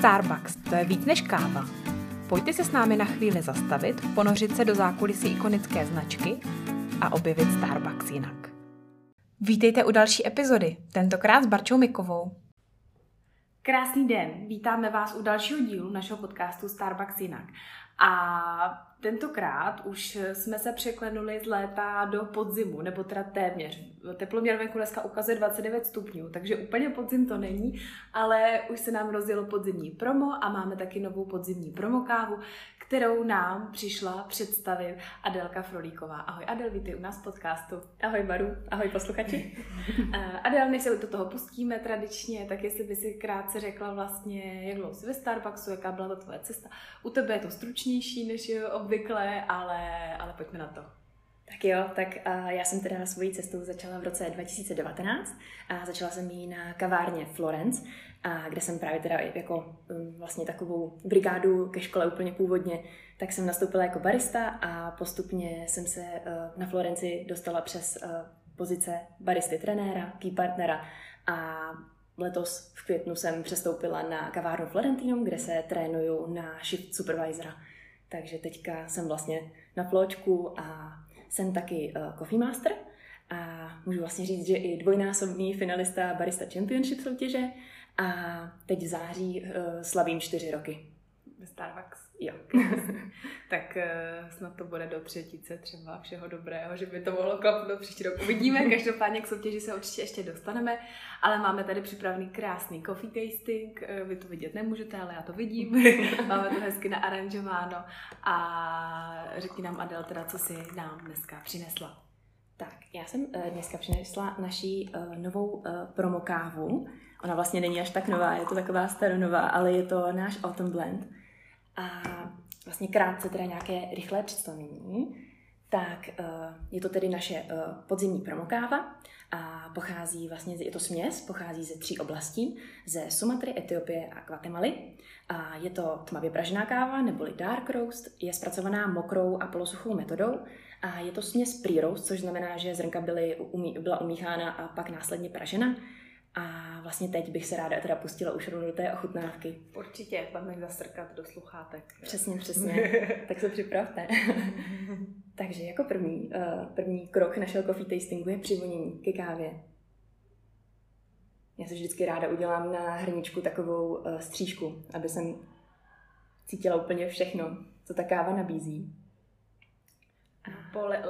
Starbucks, to je víc než káva. Pojďte se s námi na chvíli zastavit, ponořit se do zákulisí ikonické značky a objevit Starbucks jinak. Vítejte u další epizody, tentokrát s Barčou Mikovou. Krásný den, vítáme vás u dalšího dílu našeho podcastu Starbucks jinak. A tentokrát už jsme se překlenuli z léta do podzimu, nebo teda téměř. Teploměr venku dneska ukazuje 29 stupňů, takže úplně podzim to není, ale už se nám rozjelo podzimní promo a máme taky novou podzimní promokávu, kterou nám přišla představit Adelka Frolíková. Ahoj Adel, vítej u nás v podcastu. Ahoj Baru, ahoj posluchači. Eh, Adel, než se do toho pustíme tradičně, tak jestli by si krátce řekla vlastně, jak dlouho jsi ve Starbucksu, jaká byla to tvoje cesta. U tebe je to stručnější než je obvykle, ale, ale pojďme na to. Tak jo, tak já jsem teda svoji cestu začala v roce 2019 a začala jsem ji na kavárně Florence, a kde jsem právě teda jako um, vlastně takovou brigádu ke škole úplně původně, tak jsem nastoupila jako barista a postupně jsem se uh, na Florenci dostala přes uh, pozice baristy trenéra, key partnera a letos v květnu jsem přestoupila na kavárnu Florentinum, kde se trénuju na shift supervisora. Takže teďka jsem vlastně na fločku a jsem taky uh, coffee master a můžu vlastně říct, že i dvojnásobný finalista Barista Championship soutěže a teď v září uh, slavím čtyři roky. Starbucks. Jo. tak uh, snad to bude do třetice třeba všeho dobrého, že by to mohlo klapnout příští rok. Uvidíme, každopádně k soutěži se určitě ještě dostaneme, ale máme tady připravený krásný coffee tasting, uh, vy to vidět nemůžete, ale já to vidím. máme to hezky naaranžováno a řekni nám Adel teda, co si nám dneska přinesla. Tak, já jsem uh, dneska přinesla naší novou promokávu. Ona vlastně není až tak nová, je to taková staronová, ale je to náš Autumn Blend. A vlastně krátce teda nějaké rychlé představení. Tak je to tedy naše podzimní promokáva a pochází vlastně, je to směs, pochází ze tří oblastí, ze Sumatry, Etiopie a Guatemaly. A je to tmavě pražená káva, neboli dark roast, je zpracovaná mokrou a polosuchou metodou a je to směs pre-roast, což znamená, že zrnka byly, umí, byla umíchána a pak následně pražena. A vlastně teď bych se ráda teda pustila už rovnou do té ochutnávky. Určitě, pak zastrkat do sluchátek. Přesně, přesně. tak se připravte. Takže jako první, uh, první krok našeho coffee tastingu je přivonění ke kávě. Já se vždycky ráda udělám na hrničku takovou uh, střížku, aby jsem cítila úplně všechno, co ta káva nabízí. Po, le,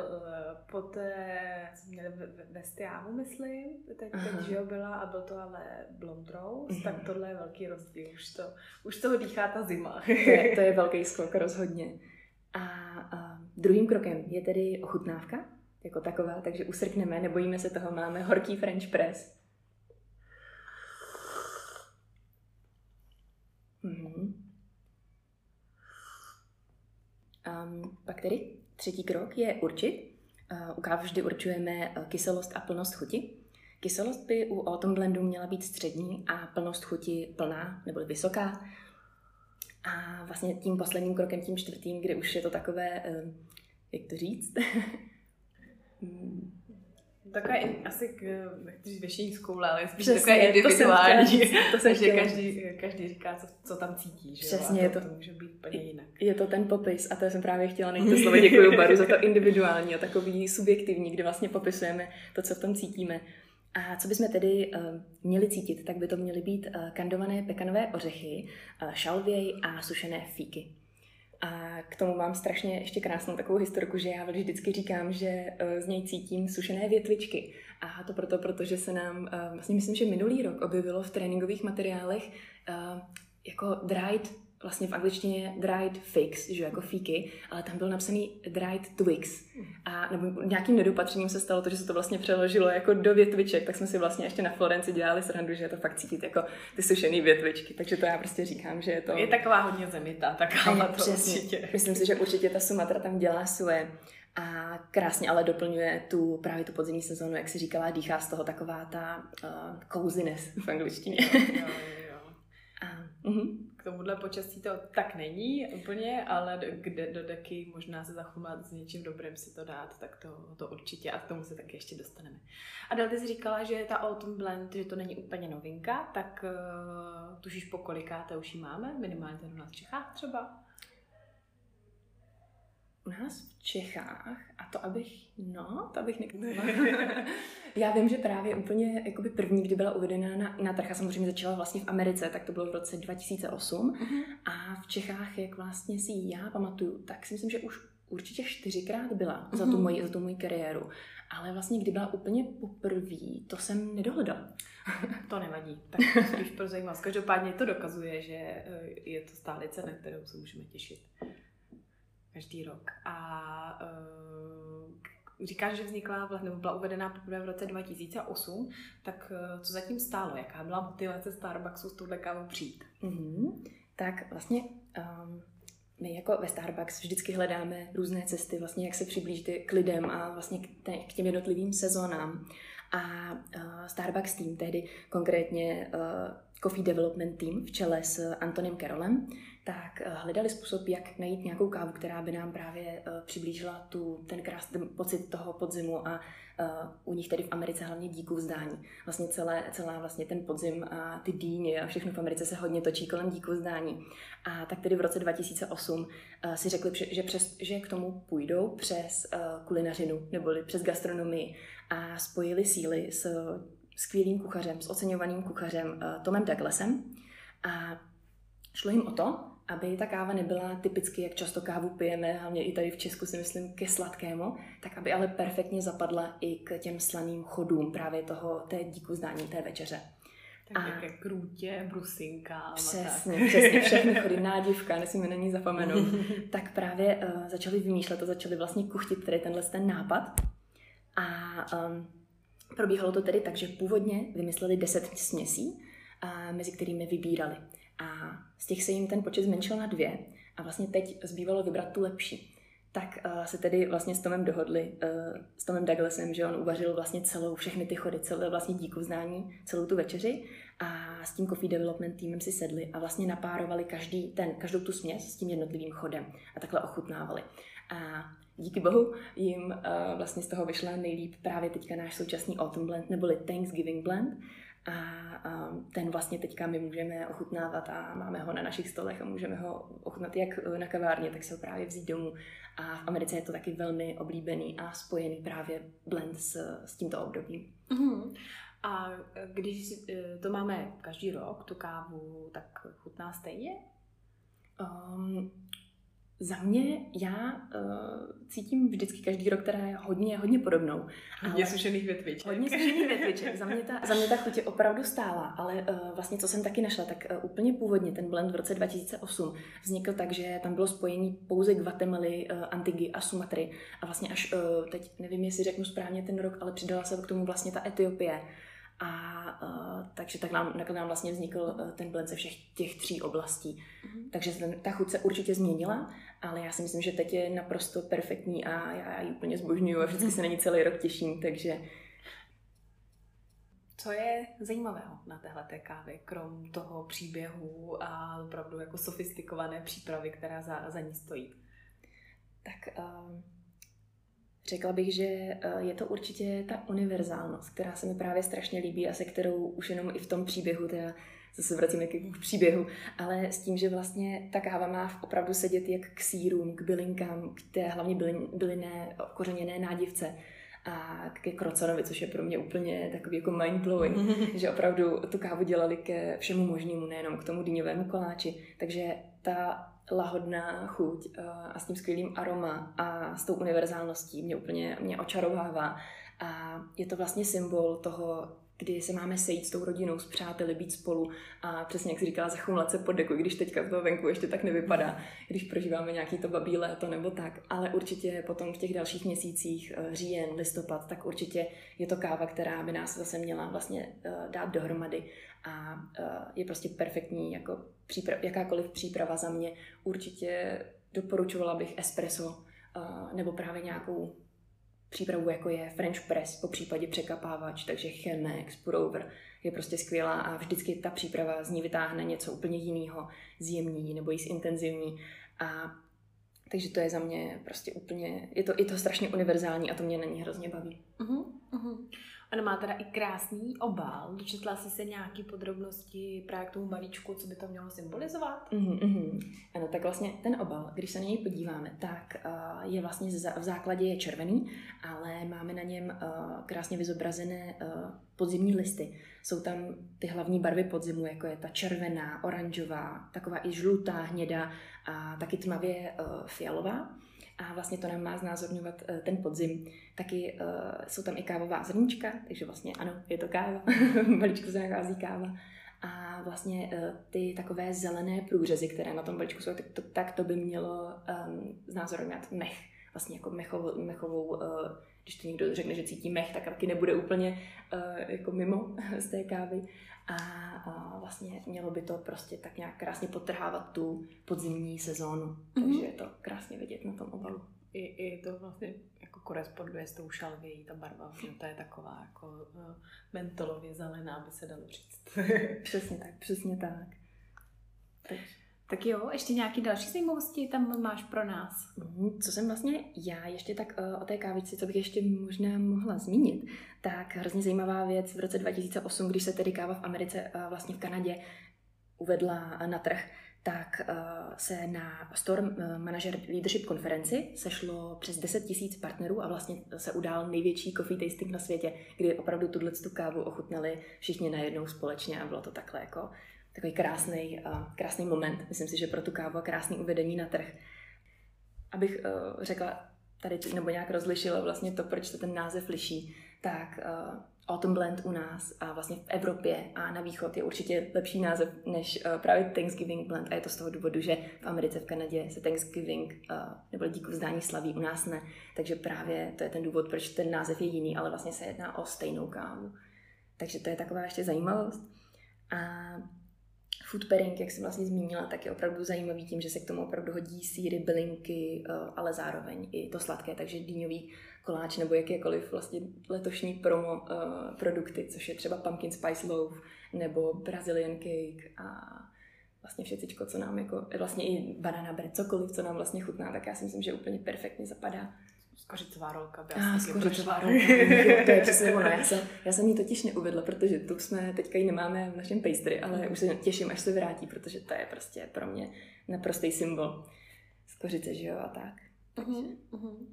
po té, co měli ve Stiavu, myslím, teď, teď že jo, byla a byl to ale blond rose, mm-hmm. tak mhm. tohle je velký rozdíl, už to, už toho dýchá ta zima. to, je, to je velký skok, rozhodně. A, a druhým krokem je tedy ochutnávka, jako taková, takže usrkneme, nebojíme se toho, máme horký French press. Mm-hmm. Um, pak tedy Třetí krok je určit. U kávy vždy určujeme eh, kyselost a plnost chuti. Kyselost by u autumn blendu měla být střední a plnost chuti plná nebo vysoká. A vlastně tím posledním krokem, tím čtvrtým, kde už je to takové, eh, jak to říct, Taková in, asi, k, nechci říct věšení z koule, ale spíš Přesně, takové individuální. To jsem, to jsem že každý, každý říká, co, co tam cítí. Že Přesně, je to, to, může být úplně jinak. Je to ten popis a to jsem právě chtěla najít to slovo. Děkuji Baru za to individuální a takový subjektivní, kde vlastně popisujeme to, co v tom cítíme. A co bychom tedy uh, měli cítit, tak by to měly být uh, kandované pekanové ořechy, uh, šalvěj a sušené fíky. A k tomu mám strašně ještě krásnou takovou historku, že já vždycky říkám, že eh, z něj cítím sušené větvičky. A to proto, protože se nám, eh, vlastně myslím, že minulý rok objevilo v tréninkových materiálech eh, jako dried vlastně v angličtině dried figs, že jako fíky, ale tam byl napsaný dried twigs. A nebo nějakým nedopatřením se stalo to, že se to vlastně přeložilo jako do větviček, tak jsme si vlastně ještě na Florenci dělali srandu, že je to fakt cítit jako ty sušené větvičky. Takže to já prostě říkám, že je to... Je taková hodně zemitá, taková to přesně. určitě. Myslím si, že určitě ta Sumatra tam dělá svoje a krásně ale doplňuje tu právě tu podzimní sezónu, jak si říkala, dýchá z toho taková ta uh, coziness v angličtině. Jo, jo, jo. a, uh-huh tomuhle počasí to tak není úplně, ale kde do deky možná se zachovat s něčím dobrým si to dát, tak to, to určitě a k tomu se taky ještě dostaneme. A dál ty jsi říkala, že ta Autumn Blend, že to není úplně novinka, tak uh, tušíš po kolikáté už ji máme, minimálně tady na Čechách třeba? U nás v Čechách, a to abych, no, to abych neknula. Já vím, že právě úplně jakoby první, kdy byla uvedená na, na trh, a samozřejmě začala vlastně v Americe, tak to bylo v roce 2008. Uh-huh. A v Čechách, jak vlastně si já pamatuju, tak si myslím, že už určitě čtyřikrát byla uh-huh. za, tu mhm. moji, za tu moji kariéru. Ale vlastně, kdy byla úplně poprvé, to jsem nedohledala. to nevadí, tak spíš pro zajímavost. Každopádně to dokazuje, že eh, je to stále cena, kterou se můžeme těšit každý rok. A uh, říkáš, že vznikla, nebo byla uvedená poprvé v roce 2008, tak uh, co zatím stálo? Jaká byla motivace Starbucksu s touhle kávou přijít? Mm-hmm. Tak vlastně um, my jako ve Starbucks vždycky hledáme různé cesty, vlastně jak se přiblížit k lidem a vlastně k těm jednotlivým sezónám. A uh, Starbucks tým, tehdy konkrétně uh, Coffee Development Team v čele s Antonem Carolem, tak eh, hledali způsob, jak najít nějakou kávu, která by nám právě uh, přiblížila tu, ten krásný pocit toho podzimu a u nich tedy v Americe hlavně díku vzdání. Vlastně celé, celá vlastně ten podzim a ty dýně a všechno v Americe se hodně točí kolem díku vzdání. A tak tedy v roce 2008 uh, si řekli, že, přes, že k tomu půjdou přes kulinařinu neboli přes gastronomii a spojili síly s skvělým kuchařem, s oceňovaným kuchařem uh, Tomem Douglasem. A šlo jim o to, aby ta káva nebyla typicky, jak často kávu pijeme, hlavně i tady v Česku si myslím ke sladkému, tak aby ale perfektně zapadla i k těm slaným chodům právě toho, té díku zdání té večeře. Tak a jaké krůtě, brusinka. Přesně, tak. přesně, všechny chody, nádivka, nesmíme na ní zapomenout. tak právě uh, začali vymýšlet a začali vlastně kuchtit tady tenhle ten nápad. A um, probíhalo to tedy tak, že původně vymysleli 10 směsí, mezi kterými vybírali. A z těch se jim ten počet zmenšil na dvě a vlastně teď zbývalo vybrat tu lepší. Tak se tedy vlastně s Tomem dohodli, uh, s Tomem Douglasem, že on uvařil vlastně celou, všechny ty chody, celé vlastně díku znání, celou tu večeři a s tím coffee development týmem si sedli a vlastně napárovali každý ten, každou tu směs s tím jednotlivým chodem a takhle ochutnávali. A díky bohu jim uh, vlastně z toho vyšla nejlíp právě teďka náš současný autumn blend, neboli Thanksgiving blend, a, a ten vlastně teďka my můžeme ochutnávat a máme ho na našich stolech a můžeme ho ochutnat jak na kavárně, tak se ho právě vzít domů. A v Americe je to taky velmi oblíbený a spojený právě blend s, s tímto obdobím. Mm-hmm. A když e, to máme každý rok, tu kávu, tak chutná stejně? Um, za mě, já uh, cítím vždycky každý rok, která je hodně, hodně podobnou. Hodně sušených větviček. Hodně sušených větviček. za, mě ta, za mě ta chuť je opravdu stála, ale uh, vlastně co jsem taky našla, tak uh, úplně původně ten blend v roce 2008 vznikl tak, že tam bylo spojení pouze Guatemaly, uh, Antigy a Sumatry. A vlastně až uh, teď, nevím, jestli řeknu správně ten rok, ale přidala se k tomu vlastně ta Etiopie. A uh, takže tak nám, tak nám vlastně vznikl uh, ten blend ze všech těch tří oblastí. Mm-hmm. Takže ten, ta chuť se určitě změnila, ale já si myslím, že teď je naprosto perfektní a já ji úplně zbožňuju a vždycky se na ní celý rok těším, takže... Co je zajímavého na téhle kávě, krom toho příběhu a opravdu jako sofistikované přípravy, která za, za ní stojí? Tak um, Řekla bych, že eh, je to určitě ta univerzálnost, která se mi právě strašně líbí a se kterou už jenom i v tom příběhu, teda zase vracíme k příběhu, ale s tím, že vlastně ta káva má opravdu sedět jak k sírům, k bylinkám, k té hlavně bylin, bylinné, kořeněné nádivce a ke krocanovi, což je pro mě úplně takový jako mind-blowing, že opravdu tu kávu dělali ke všemu možnému, nejenom k tomu dýňovému koláči. Takže ta lahodná chuť eh, a s tím skvělým aroma a s tou univerzálností mě úplně mě očarovává. A je to vlastně symbol toho, kdy se máme sejít s tou rodinou, s přáteli, být spolu a přesně jak si říkala, zachumlat se pod deku, když teďka toho venku ještě tak nevypadá, když prožíváme nějaký to babí léto nebo tak, ale určitě potom v těch dalších měsících, eh, říjen, listopad, tak určitě je to káva, která by nás zase měla vlastně eh, dát dohromady. A je prostě perfektní jako příprav, jakákoliv příprava za mě. Určitě doporučovala bych espresso nebo právě nějakou přípravu, jako je French press, po případě překapávač, takže Chemex, Purover je prostě skvělá a vždycky ta příprava z ní vytáhne něco úplně jiného, zjemní nebo jí zintenzivní. A takže to je za mě prostě úplně, je to, je to strašně univerzální a to mě na ní hrozně baví. Uh-huh, uh-huh. Ona má teda i krásný obal. Dočetla jsi se nějaký podrobnosti právě k tomu balíčku, co by to mělo symbolizovat? Mm-hmm. Ano, tak vlastně ten obal, když se na něj podíváme, tak uh, je vlastně v základě je červený, ale máme na něm uh, krásně vyzobrazené uh, podzimní listy. Jsou tam ty hlavní barvy podzimu, jako je ta červená, oranžová, taková i žlutá, hnědá a taky tmavě fialová a vlastně to nám má znázorňovat uh, ten podzim. Taky uh, jsou tam i kávová zrníčka, takže vlastně ano, je to káva, balíčku se nachází káva. A vlastně uh, ty takové zelené průřezy, které na tom balíčku jsou, tak to, tak to by mělo um, znázorňovat mech. Vlastně jako mechovou, mechovou uh, když to někdo řekne, že cítí mech, tak taky nebude úplně uh, jako mimo z té kávy. A uh, vlastně mělo by to prostě tak nějak krásně potrhávat tu podzimní sezónu. Mm-hmm. Takže je to krásně vidět na tom obalu. I, i to vlastně jako koresponduje s tou šalvějí, ta barva, že to je taková jako uh, mentolově zelená, by se dalo říct. přesně tak, přesně tak. Takže. Tak jo, ještě nějaké další zajímavosti tam máš pro nás? Mhm, co jsem vlastně já ještě tak uh, o té kávici, co bych ještě možná mohla zmínit, tak hrozně zajímavá věc v roce 2008, když se tedy káva v Americe, uh, vlastně v Kanadě, uvedla na trh, tak uh, se na Storm Manager Leadership konferenci sešlo přes 10 tisíc partnerů a vlastně se udál největší coffee tasting na světě, kdy opravdu tuhle tu kávu ochutnali všichni najednou společně a bylo to takhle jako takový krásný, uh, krásný moment. Myslím si, že pro tu kávu a krásný uvedení na trh. Abych uh, řekla tady, nebo nějak rozlišila vlastně to, proč se ten název liší, tak uh, Autumn Blend u nás a vlastně v Evropě a na východ je určitě lepší název než právě Thanksgiving Blend a je to z toho důvodu, že v Americe, v Kanadě se Thanksgiving nebo díku vzdání slaví, u nás ne. Takže právě to je ten důvod, proč ten název je jiný, ale vlastně se jedná o stejnou kávu. Takže to je taková ještě zajímavost. A food pairing, jak jsem vlastně zmínila, tak je opravdu zajímavý tím, že se k tomu opravdu hodí síry, bylinky, eh, ale zároveň i to sladké, takže dýňový koláč nebo jakékoliv vlastně letošní promo uh, produkty, což je třeba pumpkin spice loaf nebo brazilian cake a vlastně všechno, co nám jako, vlastně i banana bread, cokoliv, co nám vlastně chutná, tak já si myslím, že úplně perfektně zapadá Skořicová rolka. By ah, skořicová rolka. jo, to je přesně ono. Já jsem, já jsem ji totiž neuvedla, protože tu jsme teďka ji nemáme v našem pastry, ale už se těším, až se vrátí, protože to je prostě pro mě naprostý symbol. Skořice, že jo, a tak. Uh-huh, uh-huh.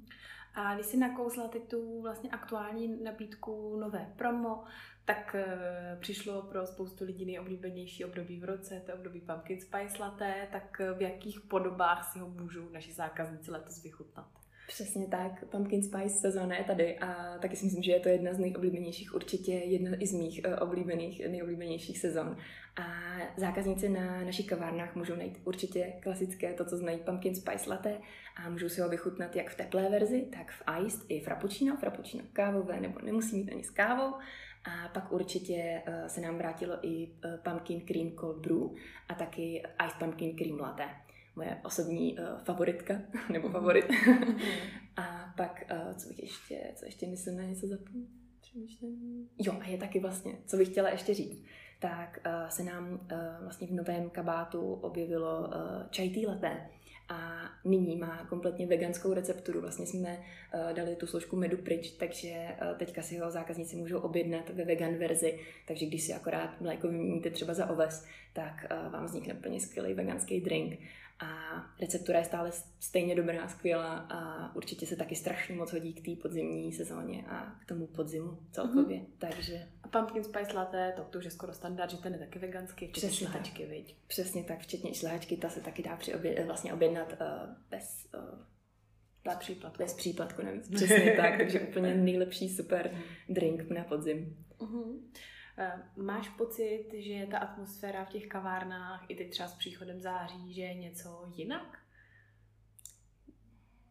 A když si nakousla teď tu vlastně aktuální nabídku nové promo, tak uh, přišlo pro spoustu lidí nejoblíbenější období v roce, to je období Pumpkin Spice Latte, tak v jakých podobách si ho můžou naši zákazníci letos vychutnat? Přesně tak, Pumpkin Spice sezóna je tady a taky si myslím, že je to jedna z nejoblíbenějších, určitě jedna i z mých uh, oblíbených, nejoblíbenějších sezon. A zákazníci na našich kavárnách můžou najít určitě klasické, to, co znají Pumpkin Spice latte a můžou si ho vychutnat jak v teplé verzi, tak v iced i frappuccino, frappuccino kávové nebo nemusí mít ani s kávou. A pak určitě uh, se nám vrátilo i uh, Pumpkin Cream Cold Brew a taky Iced Pumpkin Cream Latte moje osobní uh, favoritka, nebo favorit. a pak, uh, co bych ještě, co ještě myslím na něco zapomněla? Jo, a je taky vlastně, co bych chtěla ještě říct, tak uh, se nám uh, vlastně v novém kabátu objevilo uh, chai tea latte a nyní má kompletně veganskou recepturu. Vlastně jsme uh, dali tu složku medu pryč, takže uh, teďka si ho zákazníci můžou objednat ve vegan verzi, takže když si akorát mléko vyměníte třeba za oves, tak uh, vám vznikne úplně skvělý veganský drink. A receptura je stále stejně dobrá, skvělá a určitě se taky strašně moc hodí k té podzimní sezóně a k tomu podzimu celkově. Mm-hmm. Takže... A pumpkin spice latte, to, to už je skoro standard, že ten je taky veganský, včetně šlehačky, viď? Přesně tak, včetně šlehačky, ta se taky dá při obě, vlastně objednat uh, bez... Uh, bez příplatku. Bez příplatku navíc. Přesně tak, takže úplně nejlepší super drink na podzim. Uh-huh. Eh, máš pocit, že ta atmosféra v těch kavárnách i teď třeba s příchodem září, že je něco jinak?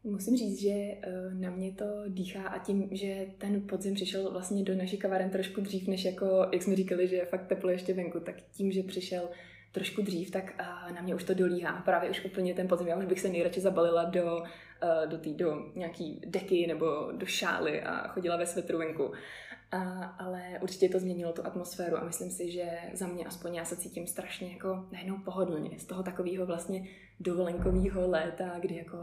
Musím říct, že eh, na mě to dýchá a tím, že ten podzim přišel vlastně do naší kaváren trošku dřív, než jako, jak jsme říkali, že je fakt teplo ještě venku, tak tím, že přišel trošku dřív, tak uh, na mě už to dolíhá. Právě už úplně ten podzim, já už bych se nejradši zabalila do, uh, do, tý, do nějaký deky nebo do šály a chodila ve svetru venku. A, ale určitě to změnilo tu atmosféru a myslím si, že za mě aspoň já se cítím strašně jako najednou pohodlně z toho takového vlastně dovolenkového léta, kdy jako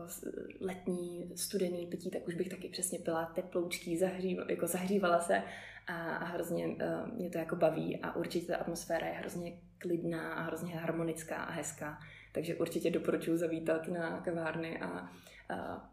letní studený pití, tak už bych taky přesně pila teploučky, zahřív, jako zahřívala se a, a hrozně uh, mě to jako baví a určitě ta atmosféra je hrozně klidná a hrozně harmonická a hezká, takže určitě doporučuji zavítat na kavárny a, a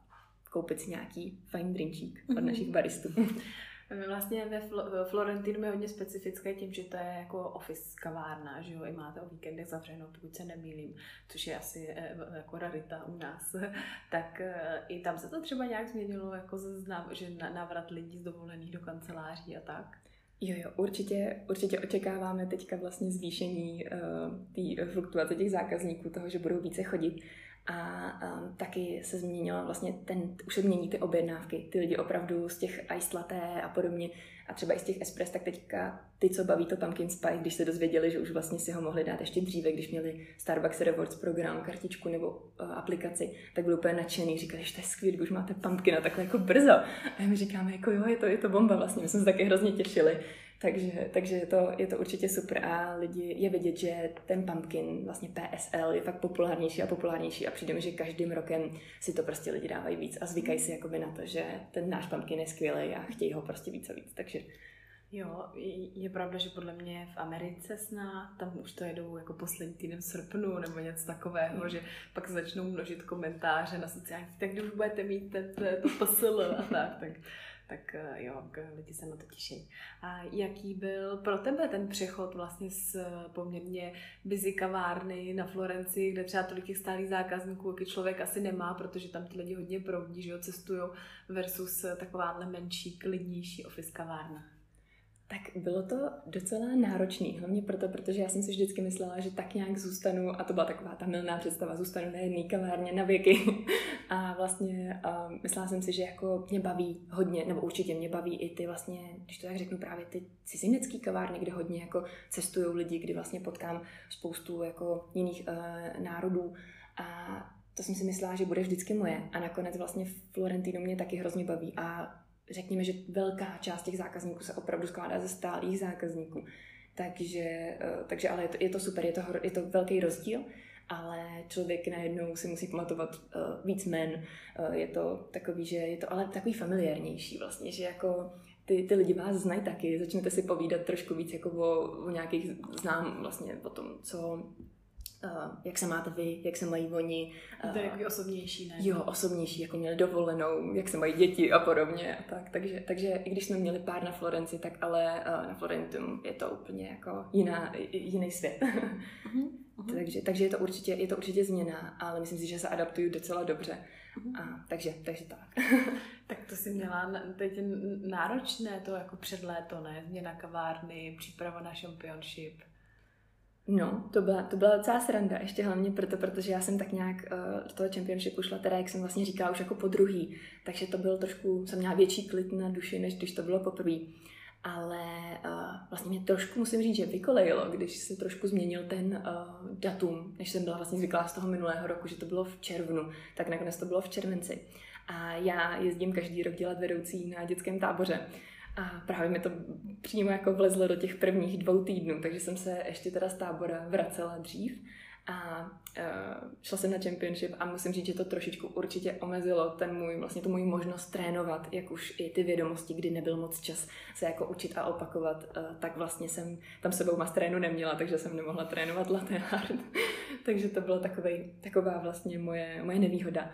koupit si nějaký fajn drinčík od mm-hmm. našich baristů. Vlastně ve Fl- Florentinu je hodně specifické tím, že to je jako office kavárna, že jo, i máte o víkendech zavřenou, pokud se nemýlím, což je asi eh, jako rarita u nás. tak eh, i tam se to třeba nějak změnilo, jako znám, že návrat lidí z dovolených do kanceláří a tak. Jo, jo, určitě, určitě očekáváme teďka vlastně zvýšení uh, té fluktuace těch zákazníků, toho, že budou více chodit. A um, taky se změnila vlastně ten, už se mění ty objednávky. Ty lidi opravdu z těch ice latte a podobně a třeba i z těch espres, tak teďka ty, co baví to pumpkin spice, když se dozvěděli, že už vlastně si ho mohli dát ještě dříve, když měli Starbucks Rewards program, kartičku nebo uh, aplikaci, tak byli úplně nadšený, říkali, že to je skvělé, už máte pumpkina takhle jako brzo. A my říkáme, jako jo, je to, je to bomba vlastně, my jsme se taky hrozně těšili. Takže, takže je, to, je to určitě super a lidi je vidět, že ten pumpkin, vlastně PSL, je fakt populárnější a populárnější a přijde mi, že každým rokem si to prostě lidi dávají víc a zvykají si jakoby na to, že ten náš pumpkin je skvělý a chtějí ho prostě víc a víc, takže Jo, je pravda, že podle mě v Americe snad, tam už to jedou jako poslední týden v srpnu nebo něco takového, mm. že pak začnou množit komentáře na sociálních, tak když už budete mít ten, to posl a tak, tak tak eh, jo, lidi se na to těší. A jaký byl pro tebe ten přechod vlastně z eh, poměrně busy kavárny na Florenci, kde třeba tolik těch stálých zákazníků, jaký člověk asi nemá, protože tam ty lidi hodně proudí, že jo, cestují versus eh, takováhle menší, klidnější office kavárna? Tak bylo to docela náročný, hlavně proto, protože já jsem si vždycky myslela, že tak nějak zůstanu, a to byla taková ta milná představa, zůstanu na jedné kavárně na věky. A vlastně uh, myslela jsem si, že jako mě baví hodně, nebo určitě mě baví i ty vlastně, když to tak řeknu, právě ty cizinecké kavárny, kde hodně jako cestují lidi, kdy vlastně potkám spoustu jako jiných uh, národů. A to jsem si myslela, že bude vždycky moje. A nakonec vlastně Florentino mě taky hrozně baví. A řekněme, že velká část těch zákazníků se opravdu skládá ze stálých zákazníků. Takže, eh, takže ale je to, je to super, je to, je to velký rozdíl, ale člověk najednou si musí pamatovat uh, víc men. Uh, je to takový, že je to ale takový familiárnější vlastně, že jako ty, ty lidi vás znají taky, začnete si povídat trošku víc jako o, o nějakých znám vlastně o tom, co Uh, jak se máte vy, jak se mají oni. Uh, to je jako osobnější, ne? Jo, osobnější, jako měli dovolenou, jak se mají děti a podobně. A tak. Takže, takže i když jsme měli pár na Florenci, tak ale uh, na Florentum je to úplně jako jiná, jiný svět. Uh-huh. Uh-huh. takže, takže je to určitě, je to určitě změna, ale myslím si, že se adaptuju docela dobře. Uh-huh. A, takže, takže tak. tak to si měla teď náročné to jako před léto, ne? Změna kavárny, příprava na championship. No, to byla, to byla docela sranda, ještě hlavně proto, protože já jsem tak nějak uh, do toho championshipu šla, teda jak jsem vlastně říkala, už jako po druhý, takže to byl trošku, jsem měla větší klid na duši, než když to bylo poprvé. Ale uh, vlastně mě trošku musím říct, že vykolejilo, když se trošku změnil ten uh, datum, než jsem byla vlastně zvyklá z toho minulého roku, že to bylo v červnu, tak nakonec to bylo v červenci. A já jezdím každý rok dělat vedoucí na dětském táboře. A právě mi to přímo jako vlezlo do těch prvních dvou týdnů, takže jsem se ještě teda z tábora vracela dřív. A uh, šla jsem na championship a musím říct, že to trošičku určitě omezilo ten můj, vlastně tu můj možnost trénovat, jak už i ty vědomosti, kdy nebyl moc čas se jako učit a opakovat, uh, tak vlastně jsem tam sebou mas trénu neměla, takže jsem nemohla trénovat latte art. takže to takovej, taková vlastně moje, moje nevýhoda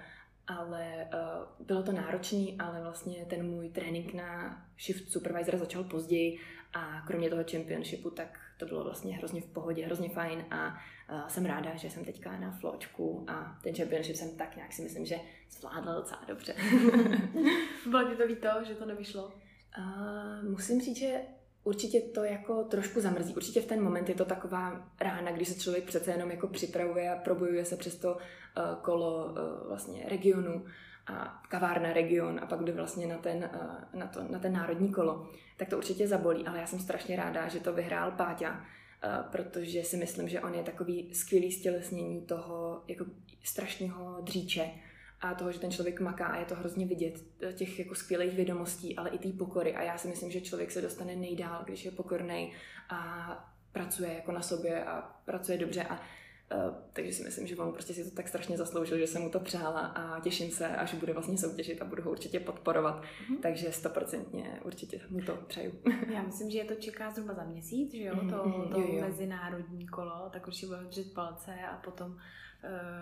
ale uh, bylo to náročné, ale vlastně ten můj trénink na shift supervisor začal později a kromě toho championshipu, tak to bylo vlastně hrozně v pohodě, hrozně fajn a uh, jsem ráda, že jsem teďka na fločku a ten championship jsem tak nějak si myslím, že zvládla docela dobře. bylo ti to líto, že to nevyšlo? Uh, musím říct, že určitě to jako trošku zamrzí. Určitě v ten moment je to taková rána, kdy se člověk přece jenom jako připravuje a probojuje se přes to uh, kolo uh, vlastně regionu a kavárna region a pak jde vlastně na ten, uh, na, to, na ten národní kolo, tak to určitě zabolí, ale já jsem strašně ráda, že to vyhrál Páťa protože si myslím, že on je takový skvělý stělesnění toho jako strašného dříče a toho, že ten člověk maká a je to hrozně vidět, těch jako skvělých vědomostí, ale i té pokory. A já si myslím, že člověk se dostane nejdál, když je pokorný a pracuje jako na sobě a pracuje dobře a Uh, takže si myslím, že on prostě si to tak strašně zasloužil, že jsem mu to přála a těším se, až bude vlastně soutěžit a budu ho určitě podporovat. Mm-hmm. Takže stoprocentně určitě mu to přeju. Já myslím, že je to čeká zhruba za měsíc, že jo, mm-hmm, to, to jo, jo. mezinárodní kolo, tak určitě bude držet palce a potom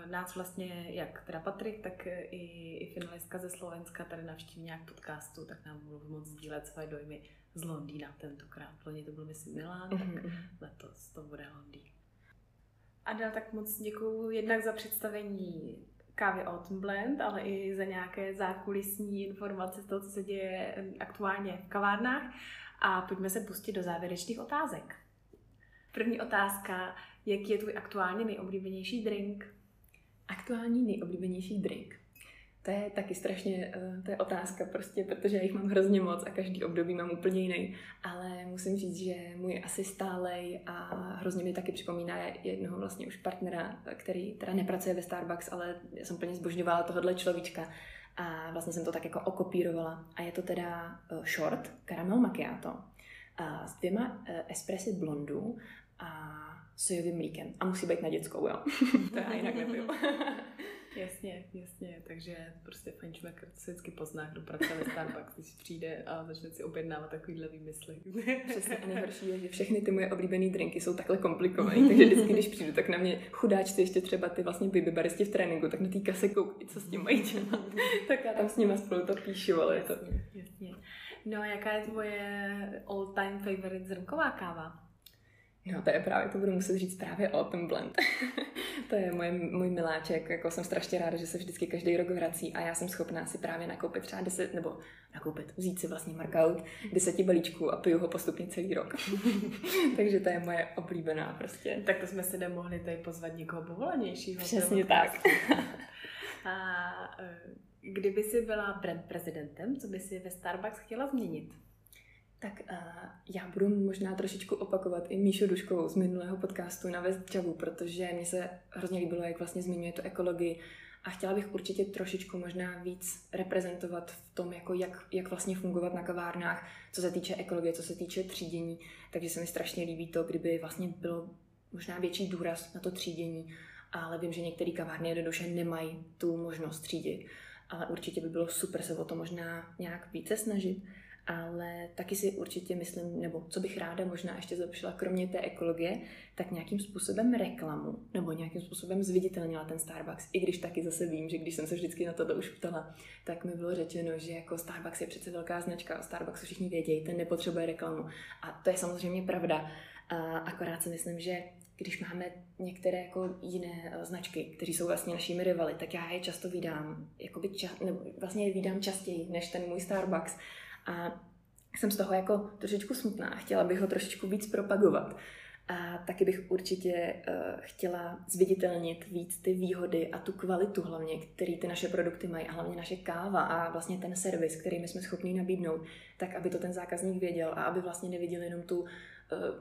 nás vlastně, jak teda Patrik, tak i, i finalistka ze Slovenska tady navštíví nějak podcastu, tak nám budou moc sdílet své dojmy z Londýna tentokrát. Loni to byl myslím Milán, mm-hmm. tak mhm. letos to bude Londýn. Adel, tak moc děkuji jednak za představení kávy Autumn Blend, ale i za nějaké zákulisní informace z toho, co se děje aktuálně v kavárnách. A pojďme se pustit do závěrečných otázek. První otázka, jaký je tvůj aktuálně nejoblíbenější drink? Aktuální nejoblíbenější drink? To je taky strašně, eh, to je otázka prostě, protože já jich mám hrozně moc a každý období mám úplně jiný. Ale musím říct, že můj asi stálej a hrozně mi taky připomíná jednoho vlastně už partnera, který teda nepracuje ve Starbucks, ale já jsem plně zbožňovala tohohle človíčka a vlastně jsem to tak jako okopírovala. A je to teda eh, short, caramel macchiato, a s dvěma eh, espressy blondu a sojovým mlíkem. A musí být na dětskou, jo. to já jinak nepiju. Jasně, jasně, takže prostě fajn člověk se vždycky pozná, kdo pracuje ve Starbucks, když přijde a začne si objednávat takovýhle výmysly. Přesně a nejhorší je, že všechny ty moje oblíbené drinky jsou takhle komplikované, takže vždycky, když přijdu, tak na mě chudáčci ještě třeba ty vlastně baby baristi v tréninku, tak na té kase koukají, co s tím mají dělat. tak já tam s nimi spolu to píšu, ale je to... Jasně. No a jaká je tvoje all-time favorite zrnková káva? No, to je právě, to budu muset říct právě Autumn Blend. to je můj, můj miláček, jako jsem strašně ráda, že se vždycky každý rok vrací a já jsem schopná si právě nakoupit třeba 10, nebo nakoupit, vzít si vlastně markout deseti balíčků a piju ho postupně celý rok. Takže to je moje oblíbená prostě. Tak to jsme si nemohli tady pozvat někoho povolanějšího. Přesně tak. a e, kdyby si byla brand prezidentem, co by si ve Starbucks chtěla změnit? Tak uh, já budu možná trošičku opakovat i Míšu Duškovou z minulého podcastu na West Javu, protože mi se hrozně líbilo, jak vlastně zmiňuje tu ekologii a chtěla bych určitě trošičku možná víc reprezentovat v tom, jako jak, jak vlastně fungovat na kavárnách, co se týče ekologie, co se týče třídění. Takže se mi strašně líbí to, kdyby vlastně bylo možná větší důraz na to třídění, ale vím, že některé kavárny jednoduše nemají tu možnost třídit. Ale určitě by bylo super se o to možná nějak více snažit ale taky si určitě myslím, nebo co bych ráda možná ještě zlepšila, kromě té ekologie, tak nějakým způsobem reklamu, nebo nějakým způsobem zviditelnila ten Starbucks. I když taky zase vím, že když jsem se vždycky na to už ptala, tak mi bylo řečeno, že jako Starbucks je přece velká značka, Starbucks všichni vědějí, ten nepotřebuje reklamu. A to je samozřejmě pravda. A akorát si myslím, že když máme některé jako jiné eh, značky, které jsou vlastně našimi rivaly, tak já je často vydám, jakoby ča, nebo vlastně je vydám častěji než ten můj Starbucks. A jsem z toho jako trošičku smutná chtěla bych ho trošičku víc propagovat. A taky bych určitě uh, chtěla zviditelnit víc ty výhody a tu kvalitu hlavně, který ty naše produkty mají, a hlavně naše káva a vlastně ten servis, který my jsme schopni nabídnout, tak aby to ten zákazník věděl a aby vlastně neviděl jenom tu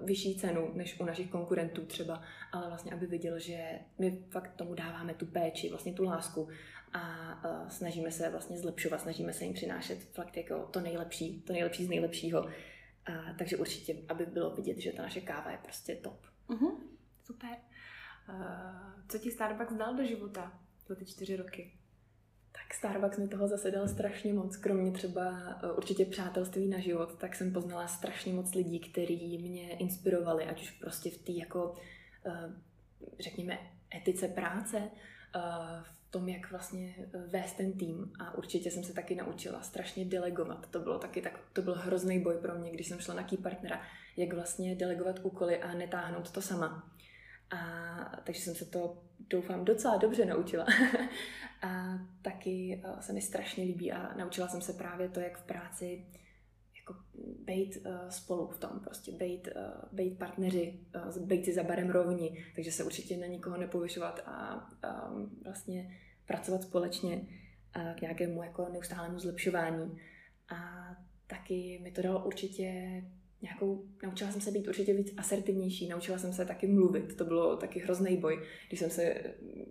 vyšší cenu než u našich konkurentů třeba, ale vlastně aby viděl, že my fakt tomu dáváme tu péči, vlastně tu lásku a snažíme se vlastně zlepšovat, snažíme se jim přinášet fakt jako to nejlepší, to nejlepší z nejlepšího. A, takže určitě, aby bylo vidět, že ta naše káva je prostě top. Uh-huh. Super. Uh, co ti Starbucks dal do života za ty čtyři roky? Tak Starbucks mi toho zase dal strašně moc. Kromě třeba uh, určitě přátelství na život, tak jsem poznala strašně moc lidí, kteří mě inspirovali, ať už prostě v té jako, uh, řekněme, etice práce, uh, tom, jak vlastně eh, vést ten tým a určitě jsem se taky naučila strašně delegovat. To bylo taky tak, to byl hrozný boj pro mě, když jsem šla na key partnera, jak vlastně delegovat úkoly a netáhnout to sama. A, takže jsem se to, doufám, docela dobře naučila. a taky eh, se mi strašně líbí a naučila jsem se právě to, jak v práci jako být uh, spolu v tom, prostě být, uh, být partneři, uh, být si za barem rovni, takže se určitě na nikoho nepovyšovat a um, vlastně pracovat společně uh, k nějakému jako neustálému zlepšování. A taky mi to dalo určitě nějakou, naučila jsem se být určitě víc asertivnější, naučila jsem se taky mluvit, to bylo taky hrozný boj, když jsem se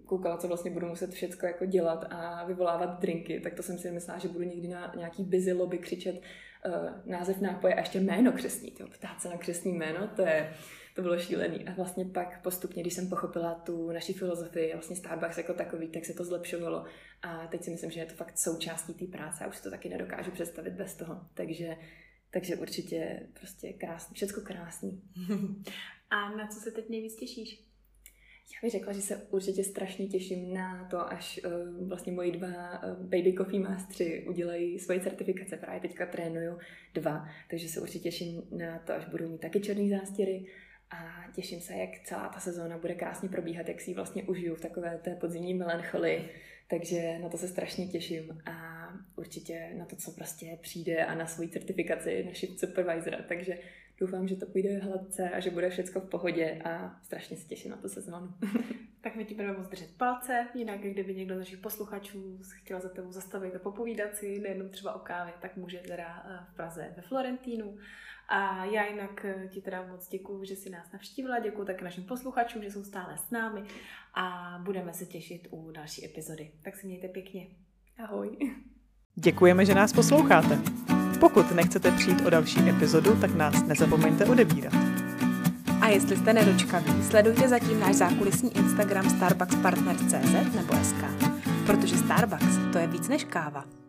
koukala, co vlastně budu muset všechno jako dělat a vyvolávat drinky, tak to jsem si myslela, že budu někdy na nějaký busy lobby křičet uh, název nápoje a ještě jméno křesní, to ptát se na křesní jméno, to je, to bylo šílený. A vlastně pak postupně, když jsem pochopila tu naši filozofii, vlastně Starbucks jako takový, tak se to zlepšovalo. A teď si myslím, že je to fakt součástí té práce a už si to taky nedokážu představit bez toho. Takže takže určitě prostě krásný, všecko krásný. A na co se teď nejvíc těšíš? Já bych řekla, že se určitě strašně těším na to, až uh, vlastně moji dva uh, Baby Coffee Mastery udělají svoji certifikace. Právě teďka trénuju dva, takže se určitě těším na to, až budu mít taky černý zástěry a těším se, jak celá ta sezóna bude krásně probíhat, jak si ji vlastně užiju v takové té podzimní melancholii. Takže na to se strašně těším a určitě na to, co prostě přijde a na svoji certifikaci naši supervisora. Takže doufám, že to půjde hladce a že bude všechno v pohodě a strašně se těším na tu sezónu. tak my ti budeme moc držet palce, jinak kdyby někdo z našich posluchačů chtěl za tebou zastavit a popovídat si, nejenom třeba o kávě, tak může teda eh, v Praze ve Florentínu. A já jinak eh, ti teda moc děkuji, že jsi nás navštívila, děkuji také našim posluchačům, že jsou stále s námi a budeme se těšit u další epizody. Tak si mějte pěkně. Ahoj. Děkujeme, že nás posloucháte. Pokud nechcete přijít o další epizodu, tak nás nezapomeňte odebírat. A jestli jste nedočkaví, sledujte zatím náš zákulisní Instagram starbuckspartner.cz nebo SK, protože Starbucks to je víc než káva.